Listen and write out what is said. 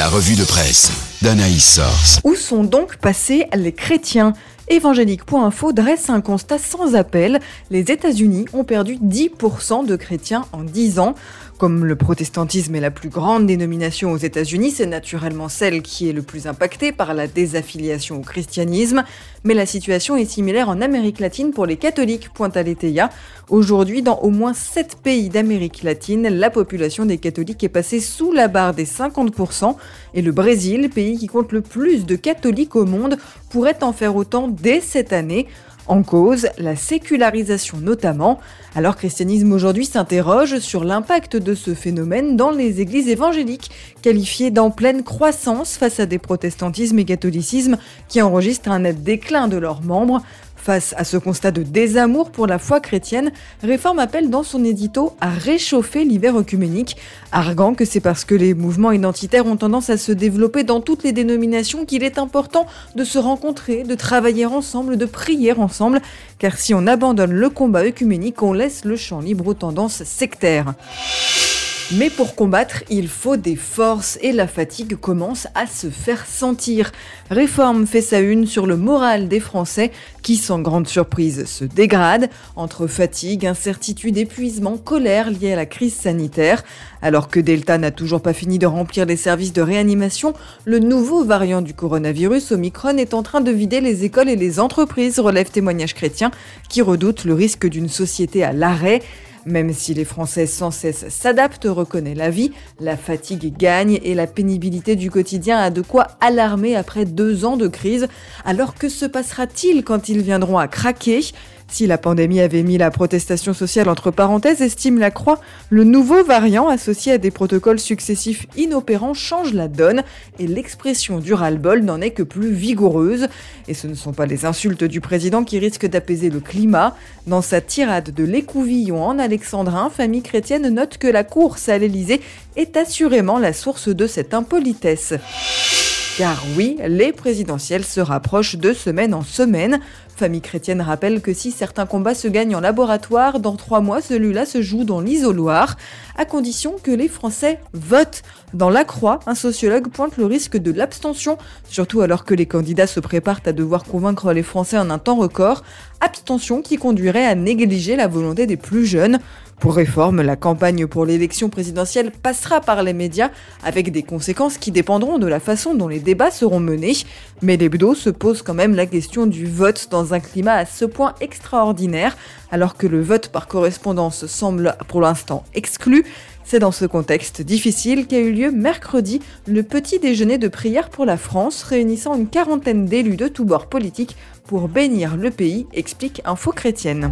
La revue de presse d'Anaïs Source. Où sont donc passés les chrétiens? Évangélique.info dresse un constat sans appel. Les États-Unis ont perdu 10% de chrétiens en 10 ans. Comme le protestantisme est la plus grande dénomination aux États-Unis, c'est naturellement celle qui est le plus impactée par la désaffiliation au christianisme. Mais la situation est similaire en Amérique latine pour les catholiques, pointe Aletheia. Aujourd'hui, dans au moins 7 pays d'Amérique latine, la population des catholiques est passée sous la barre des 50%. Et le Brésil, pays qui compte le plus de catholiques au monde, pourrait en faire autant dès cette année. En cause, la sécularisation notamment. Alors Christianisme aujourd'hui s'interroge sur l'impact de ce phénomène dans les églises évangéliques, qualifiées d'en pleine croissance face à des protestantismes et catholicismes qui enregistrent un net déclin de leurs membres. Face à ce constat de désamour pour la foi chrétienne, Réforme appelle dans son édito à réchauffer l'hiver œcuménique, arguant que c'est parce que les mouvements identitaires ont tendance à se développer dans toutes les dénominations qu'il est important de se rencontrer, de travailler ensemble, de prier ensemble, car si on abandonne le combat œcuménique, on laisse le champ libre aux tendances sectaires. Mais pour combattre, il faut des forces et la fatigue commence à se faire sentir. Réforme fait sa une sur le moral des Français qui, sans grande surprise, se dégrade entre fatigue, incertitude, épuisement, colère liée à la crise sanitaire. Alors que Delta n'a toujours pas fini de remplir les services de réanimation, le nouveau variant du coronavirus, Omicron, est en train de vider les écoles et les entreprises, relève témoignage chrétien, qui redoutent le risque d'une société à l'arrêt. Même si les Français sans cesse s'adaptent, reconnaît la vie, la fatigue gagne et la pénibilité du quotidien a de quoi alarmer après deux ans de crise. Alors que se passera-t-il quand ils viendront à craquer? Si la pandémie avait mis la protestation sociale entre parenthèses, estime la Croix, le nouveau variant associé à des protocoles successifs inopérants change la donne et l'expression du ras-le-bol n'en est que plus vigoureuse. Et ce ne sont pas les insultes du président qui risquent d'apaiser le climat. Dans sa tirade de l'écouvillon en alexandrin, famille chrétienne note que la course à l'Elysée est assurément la source de cette impolitesse. Car oui, les présidentielles se rapprochent de semaine en semaine. Famille chrétienne rappelle que si certains combats se gagnent en laboratoire, dans trois mois, celui-là se joue dans l'isoloir, à condition que les Français votent. Dans La Croix, un sociologue pointe le risque de l'abstention, surtout alors que les candidats se préparent à devoir convaincre les Français en un temps record, abstention qui conduirait à négliger la volonté des plus jeunes. Pour réforme, la campagne pour l'élection présidentielle passera par les médias avec des conséquences qui dépendront de la façon dont les débats seront menés. Mais l'hebdo se pose quand même la question du vote dans un climat à ce point extraordinaire, alors que le vote par correspondance semble pour l'instant exclu. C'est dans ce contexte difficile qu'a eu lieu mercredi le petit déjeuner de prière pour la France, réunissant une quarantaine d'élus de tous bords politiques pour bénir le pays, explique Info Chrétienne.